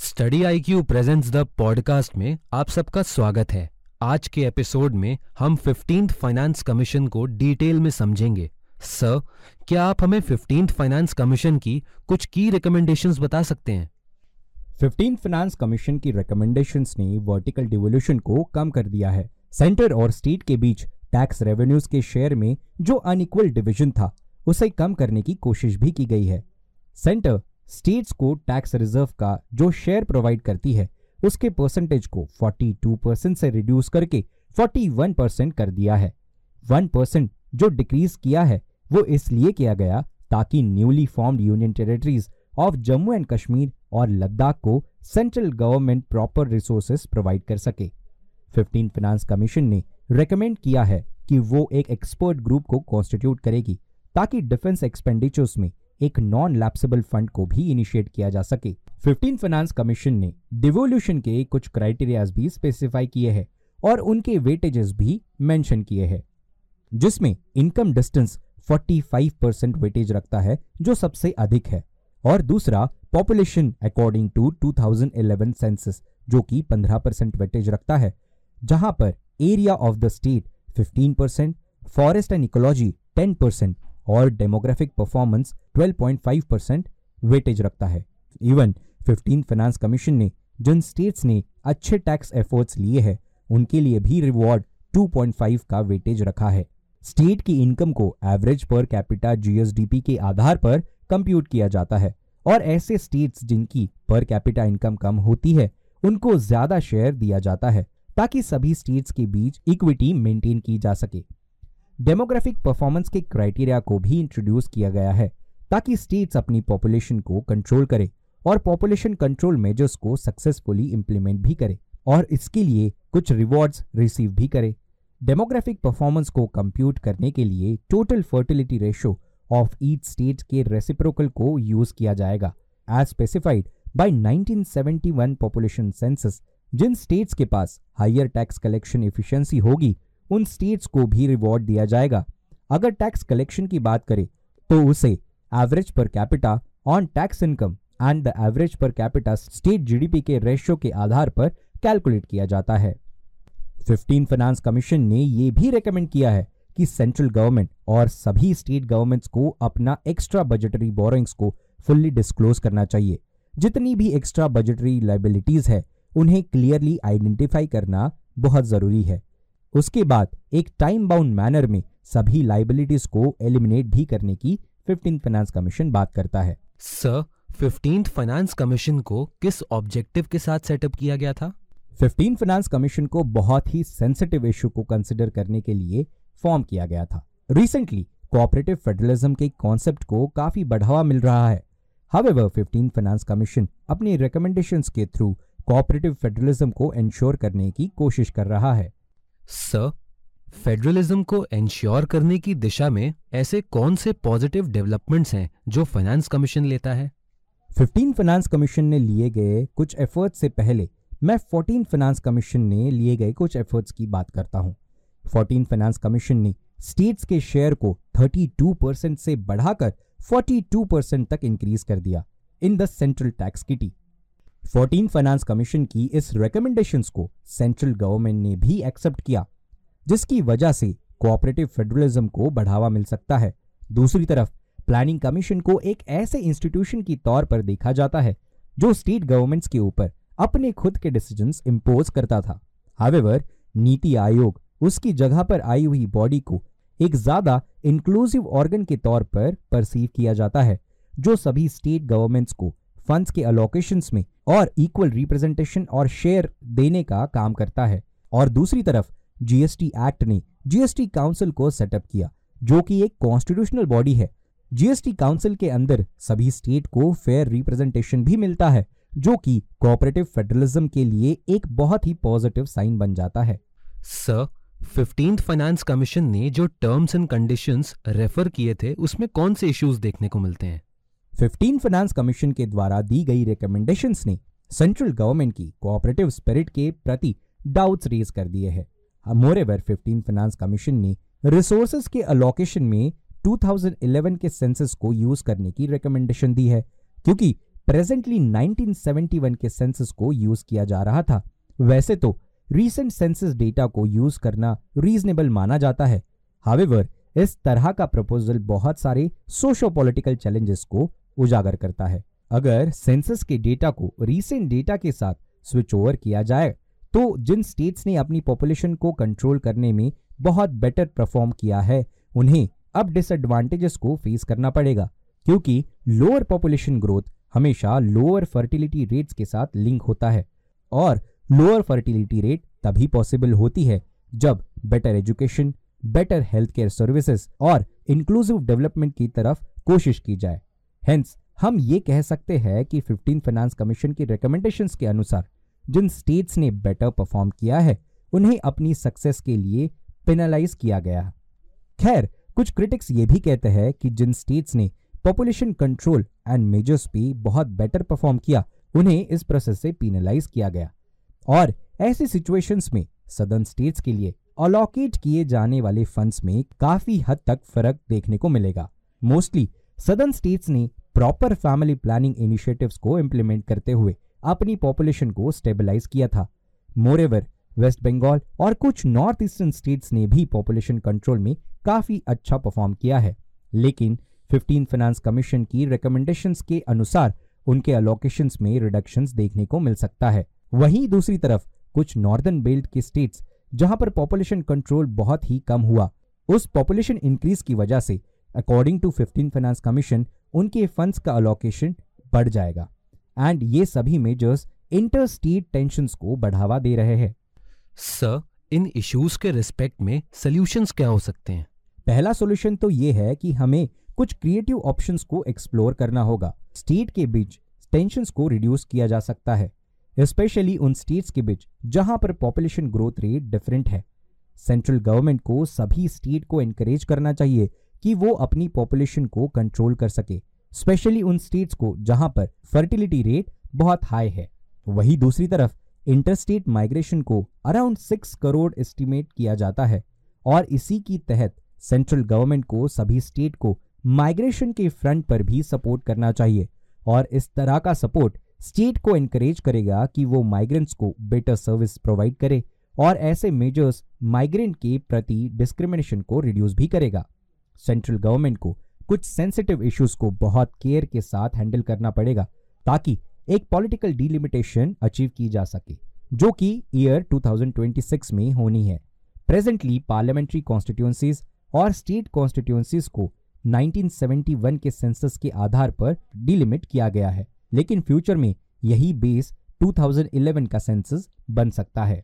Study I Q presents the podcast में आप सबका स्वागत है। आज के एपिसोड में हम फिफ्टींथ फाइनेंस कमीशन को डिटेल में समझेंगे। सर, क्या आप हमें फिफ्टींथ फाइनेंस कमीशन की कुछ की रिकमेंडेशंस बता सकते हैं? फिफ्टीन फाइनेंस कमीशन की रिकमेंडेशंस ने वर्टिकल डिवोल्यूशन को कम कर दिया है। सेंटर और स्टेट के बीच टैक्स रेवेन्यूज के शेयर में जो अनइक्वल डिवीज़न था, उसे कम करने की कोशिश भी की गई है। सेंटर स्टेट्स को टैक्स रिज़र्व का जो शेयर प्रोवाइड करती है, उसके परसेंटेज को 42 परसेंट से रिड्यूस करके 41 परसेंट कर दिया है। 1 परसेंट जो डिक्रीज किया है, वो इसलिए किया गया ताकि newly formed union territories of Jammu and Kashmir और लद्दाख को central government proper resources provide कर सके। 15 फाइनेंस कमीशन ने रेकमेंड किया है कि वो एक एक्सपर्ट ग्रुप को कॉन्स्टिट्यूट करेगी, ताकि डिफेंस एक्सपेंडिचर्स में एक नॉन लैप्सेबल फंड को भी इनिशिएट किया जा सके। 15 फाइनेंस कमीशन ने डिवोल्यूशन के कुछ क्राइटेरियाज भी स्पेसिफाई किए हैं और उनके वेटेजेस भी मेंशन किए हैं, जिसमें इनकम डिस्टेंस 45 परसेंट वेटेज रखता है, जो सबसे अधिक है, और दूसरा पॉपुलेशन अकॉर्डिंग टू 2011 सेंसस जो कि 15 परसेंट वेटेज रखता है, जहाँ पर area of the state 15 percent forest and ecology 10 percent और डेमोग्राफिक परफॉर्मेंस 12.5 परसेंट वेटेज रखता है। इवन 15 फाइनेंस कमीशन ने, जिन स्टेट्स ने अच्छे टैक्स एफर्ट्स लिए हैं, उनके लिए भी रिवॉर्ड 2.5 का वेटेज रखा है। स्टेट की इनकम को एवरेज पर कैपिटा जीएसडीपी के आधार पर कंप्यूट किया जाता है और ऐसे स्टेट्स जिनकी पर कैपिटा इनकम कम होती है, उनको ज़्यादा शेयर दिया जाता है ताकि सभी स्टेट्स के बीच इक्विटी मेंटेन की जा सके। डेमोग्राफिक परफॉर्मेंस के क्राइटेरिया को भी इंट्रोड्यूस किया गया है। ताकि स्टेट्स अपनी पॉपुलेशन को कंट्रोल करे और पॉपुलेशन कंट्रोल मेजर्स को सक्सेसफुली इंप्लीमेंट भी करे और इसके लिए कुछ रिवॉर्ड्स रिसीव भी करे। डेमोग्राफिक परफॉर्मेंस को कंप्यूट करने के लिए total fertility ratio of each state के रेसिप्रोकल को यूज़ किया जाएगा as specified by 1971 population census Jin states के पास हायर टैक्स कलेक्शन एफिशिएंसी होगी, उन स्टेट्स को भी रिवॉर्ड दिया जाएगा। अगर टैक्स कलेक्शन की बात करें तो उसे average per capita on tax income and the average per capita state GDP के रेशियो के आधार पर कैलकुलेट किया जाता है। 15 फाइनेंस कमीशन ने यह भी रेकमेंड किया है कि सेंट्रल गवर्नमेंट और सभी स्टेट गवर्नमेंट्स को अपना एक्स्ट्रा बजटरी बोरोइंग्स को फुल्ली डिस्क्लोज करना चाहिए। जितनी भी एक्स्ट्रा बजटरी लाइबिलिटीज है, उन्हें क्लियरली आइडेंटिफाई करना बहुत ज़रूरी है। उसके बाद एक टाइम बाउंड मैनर में सभी लाइबिलिटीज को एलिमिनेट भी करने की फिफ्टीन फाइनेंस कमीशन बात करता है। सर फिफ्टींथ फाइनेंस कमीशन को किस ऑब्जेक्टिव के साथ सेटअप किया गया था? फिफ्टीन फाइनेंस कमीशन को बहुत ही सेंसिटिव इशू को कंसिडर करने के लिए फॉर्म किया गया था। रिसेंटली कोऑपरेटिव फेडरलिज्म के कॉन्सेप्ट को काफ़ी बढ़ावा मिल रहा है। हावेवर फिफ्टीन फाइनेंस कमीशन अपनी रिकमेंडेशंस के थ्रू कोऑपरेटिव फेडरलिज्म को इंश्योर करने की कोशिश कर रहा है। सर फेडरलिज्म को इंश्योर करने की दिशा में ऐसे कौन से पॉजिटिव डेवलपमेंट्स हैं जो फाइनेंस कमीशन लेता है? 15 फाइनेंस कमीशन ने लिए गए कुछ एफर्ट्स से पहले मैं 14 फाइनेंस कमीशन ने लिए गए कुछ एफर्ट्स की बात करता हूँ। 14 फाइनेंस कमीशन ने स्टेट्स के शेयर को 32 परसेंट से बढ़ाकर 42 परसेंट तक इंक्रीज कर दिया in the central tax kitty 14 finance commission की इस रिकमेंडेशंस को सेंट्रल गवर्नमेंट ने भी एक्सेप्ट किया। जिसकी वजह से कोऑपरेटिव फेडरलिज्म को बढ़ावा मिल सकता है। दूसरी तरफ़ प्लानिंग कमीशन को एक ऐसे इंस्टीट्यूशन की तौर पर देखा जाता है, जो स्टेट गवर्नमेंट्स के ऊपर अपने खुद के डिसीजंस इंपोज करता था। हावेवर नीति आयोग उसकी जगह पर आई हुई बॉडी को एक ज़्यादा इंक्लूसिव ऑर्गन के तौर पर परसीव किया जाता है, जो सभी स्टेट गवर्नमेंट्स को फंड्स के अलोकेशन में और इक्वल रिप्रेजेंटेशन और शेयर देने का काम करता है। और दूसरी तरफ़ जीएसटी एक्ट ने जीएसटी काउंसिल को सेटअप किया जो कि एक कॉन्स्टिट्यूशनल बॉडी है। जीएसटी काउंसिल के अंदर सभी स्टेट को फेयर रिप्रेजेंटेशन भी मिलता है जो कि कोऑपरेटिव फेडरलिज्म के लिए एक बहुत ही पॉजिटिव साइन बन जाता है। सर फिफ्टींथ फाइनेंस कमीशन ने जो टर्म्स एंड कंडीशंस रेफर किए थे उसमें कौन से इश्यूज़ देखने को मिलते हैं? 15 फाइनेंस कमीशन के द्वारा दी गई रिकमेंडेशंस ने सेंट्रल गवर्नमेंट की कोऑपरेटिव स्पिरिट के प्रति डाउट्स रेज कर दिए हैं। Moreover fifteen finance commission ने रिसोर्सेज के अलोकेशन में 2011 के सेंसस को यूज़ करने की रिकमेंडेशन दी है, क्योंकि प्रेजेंटली 1971 के सेंसस को यूज़ किया जा रहा था। वैसे तो रीसेंट सेंसस डेटा को यूज़ करना रीजनेबल माना जाता है। हावेवर इस तरह का प्रपोजल बहुत सारे सोशो पॉलिटिकल चैलेंजेस को उजागर करता है। अगर सेंसस के डेटा को रीसेंट डेटा के साथ स्विच ओवर किया जाए तो जिन स्टेट्स ने अपनी पॉपुलेशन को कंट्रोल करने में बहुत बेटर परफॉर्म किया है, उन्हें अब डिसएडवांटेजेस को फेस करना पड़ेगा, क्योंकि लोअर पॉपुलेशन ग्रोथ हमेशा लोअर फर्टिलिटी रेट्स के साथ लिंक होता है और लोअर फर्टिलिटी रेट तभी पॉसिबल होती है जब better education better health care services और इंक्लूसिव डेवलपमेंट की तरफ़ कोशिश की जाए। हेंस हम ये कह सकते हैं कि फिफ्टीन फाइनेंस कमीशन की रिकमेंडेशंस के अनुसार जिन स्टेट्स ने बेटर परफॉर्म किया है, उन्हें अपनी सक्सेस के लिए पेनलाइज किया गया। खैर, कुछ क्रिटिक्स ये भी कहते हैं कि जिन स्टेट्स ने पॉपुलेशन कंट्रोल एंड मेजर्स पे बहुत बेटर परफॉर्म किया, उन्हें इस प्रोसेस से पीनलाइज किया गया। और ऐसी सिचुएशंस में सदर्न स्टेट्स के लिए अलोकेट किए जाने वाले फंड्स में काफ़ी हद तक फ़र्क देखने को मिलेगा। मोस्टली सदर्न स्टेट्स ने प्रॉपर फैमिली प्लानिंग इनिशिएटिव्स को इम्प्लीमेंट करते हुए अपनी पॉपुलेशन को स्टेबलाइज किया था। मोरेवर वेस्ट बंगाल और कुछ नॉर्थ ईस्टर्न स्टेट्स ने भी पॉपुलेशन कंट्रोल में काफ़ी अच्छा परफॉर्म किया है। लेकिन 15 फाइनेंस कमीशन की रिकमेंडेशंस के अनुसार उनके अलोकेशंस में रिडक्शंस देखने को मिल सकता है। वहीं दूसरी तरफ़, कुछ नॉर्दर्न बेल्ट के स्टेट्स जहाँ पर पॉपुलेशन कंट्रोल बहुत ही कम हुआ, उस पॉपुलेशन इंक्रीज की वजह से अकॉर्डिंग टू 15 फाइनेंस कमीशन उनके फंड्स का अलोकेशन बढ़ जाएगा। एंड ये सभी मेजर्स इंटर स्टेट टेंशन को बढ़ावा दे रहे हैं। सर इन इश्यूज़ के रिस्पेक्ट में सोल्यूशंस क्या हो सकते हैं? पहला सोल्यूशन तो ये है कि हमें कुछ क्रिएटिव ऑप्शंस को एक्सप्लोर करना होगा। स्टेट के बीच टेंशन को रिड्यूस किया जा सकता है। स्पेशली उन स्टेट्स के बीच जहाँ पर पॉपुलेशन ग्रोथ रेट डिफरेंट है। सेंट्रल गवर्नमेंट को सभी स्टेट को एनकरेज करना चाहिए कि वो अपनी पॉपुलेशन को कंट्रोल कर सके। स्पेशली उन स्टेट्स को जहाँ पर फर्टिलिटी रेट बहुत हाई है। वही दूसरी तरफ़, इंटरस्टेट माइग्रेशन को अराउंड सिक्स करोड़ एस्टिमेट किया जाता है और इसी की तहत सेंट्रल गवर्नमेंट को सभी स्टेट को माइग्रेशन के फ्रंट पर भी सपोर्ट करना चाहिए और इस तरह का सपोर्ट स्टेट को एनकरेज करेगा कि वो माइग्रेंट्स को बेटर सर्विस प्रोवाइड करे और ऐसे मेजर्स माइग्रेंट के प्रति डिस्क्रिमिनेशन को रिड्यूस भी करेगा। सेंट्रल गवर्नमेंट को कुछ सेंसिटिव इश्यूज़ को बहुत केयर के साथ हैंडल करना पड़ेगा, ताकि एक पॉलिटिकल डिलिमिटेशन अचीव की जा सके, जो कि ईयर 2026 में होनी है। प्रेजेंटली पार्लियामेंट्री कॉन्स्टिट्यूंसीज और स्टेट कॉन्स्टिट्यूंसीज को 1971 के सेंसस के आधार पर डिलिमिट किया गया है, लेकिन फ्यूचर में यही बेस 2011 का सेंसस बन सकता है।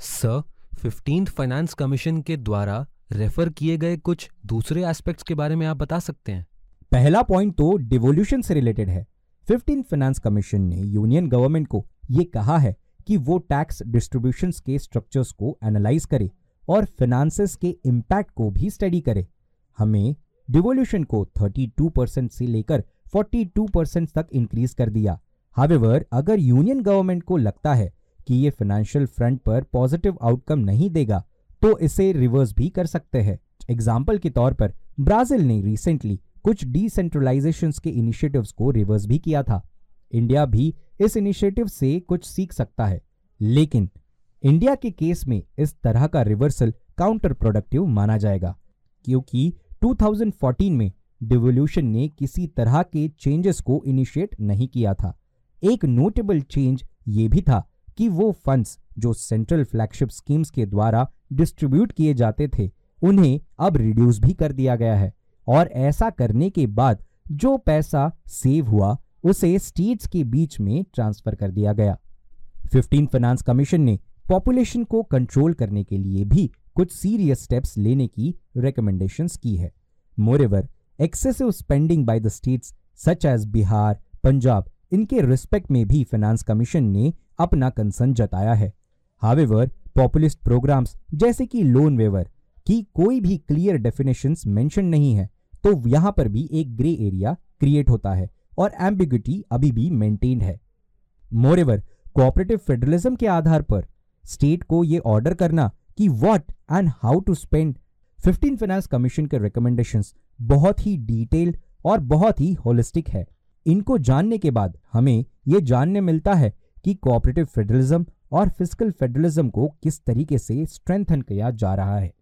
सर फिफ्टींथ फाइनेंस कमीशन के द्वारा रेफर किए गए कुछ दूसरे एस्पेक्ट्स के बारे में आप बता सकते हैं। पहला पॉइंट तो डिवोल्यूशन से रिलेटेड है। फिफ्टीन फाइनेंस कमीशन ने यूनियन गवर्नमेंट को यह कहा है कि वो टैक्स डिस्ट्रीब्यूशन के स्ट्रक्चर्स को एनालाइज करे और फिनेंसेस के इम्पैक्ट को भी स्टडी करे। हमें डिवोल्यूशन को 32 परसेंट से लेकर 42 परसेंट तक इंक्रीज कर दिया। हावेवर अगर यूनियन गवर्नमेंट को लगता है कि ये फाइनेंशियल फ्रंट पर पॉजिटिव आउटकम नहीं देगा तो इसे रिवर्स भी कर सकते हैं। एग्ज़ाम्पल के तौर पर ब्राज़ील ने रिसेंटली कुछ डिसेंट्रलाइजेशन के इनिशिएटिव्स को रिवर्स भी किया था। इंडिया भी इस इनिशिएटिव से कुछ सीख सकता है। लेकिन इंडिया के केस में इस तरह का रिवर्सल काउंटर प्रोडक्टिव माना जाएगा, क्योंकि 2014 में डिवोल्यूशन ने किसी तरह के चेंजेस को इनिशिएट नहीं किया था। एक नोटेबल चेंज ये भी था कि वो फंड्स जो सेंट्रल फ्लैगशिप स्कीम्स के द्वारा डिस्ट्रीब्यूट किए जाते थे, उन्हें अब रिड्यूस भी कर दिया गया है। और ऐसा करने के बाद जो पैसा सेव हुआ, उसे स्टेट्स के बीच में ट्रांसफ़र कर दिया गया। फिफ्टीन फाइनेंस कमीशन ने पॉपुलेशन को कंट्रोल करने के लिए भी कुछ सीरियस स्टेप्स लेने की रिकमेंडेशंस की है। Moreover excessive spending by the states such as Bihar Punjab इनके रिस्पेक्ट में भी फाइनेंस कमीशन ने अपना कंसर्न जताया है। हावेवर पॉपुलिस्ट प्रोग्राम्स जैसे कि लोन वेवर की कोई भी क्लियर डेफिनेशन मेंशन नहीं है तो यहाँ पर भी एक ग्रे एरिया क्रिएट होता है और एम्बिग्यूटी अभी भी मेंटेन्ड है। मोरेवर कोऑपरेटिव फेडरलिज्म के आधार पर स्टेट को यह ऑर्डर करना कि what and how to spend 15 finance commission के रिकमेंडेशंस बहुत ही डिटेल्ड और बहुत ही होलिस्टिक है। इनको जानने के बाद हमें ये जानने मिलता है कि कोऑपरेटिव फेडरलिज्म और फ़िज़िकल फेडरलिज्म को किस तरीके से स्ट्रेंथन किया जा रहा है।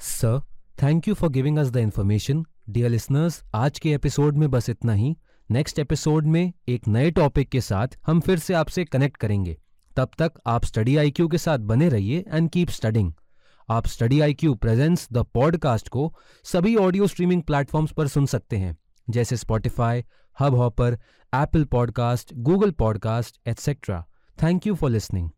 Sir thank you for giving us the information dear listeners आज के एपिसोड में बस इतना ही। नेक्स्ट एपिसोड में एक नए टॉपिक के साथ हम फिर से आपसे कनेक्ट करेंगे। तब तक आप स्टडी आईक्यू के साथ बने रहिए एंड कीप स्टडिंग आप study I Q presents the podcast को सभी ऑडियो स्ट्रीमिंग प्लेटफॉर्म्स पर सुन सकते हैं, जैसे Spotify Hubhopper Apple podcast Google podcast etcetera thank you for listening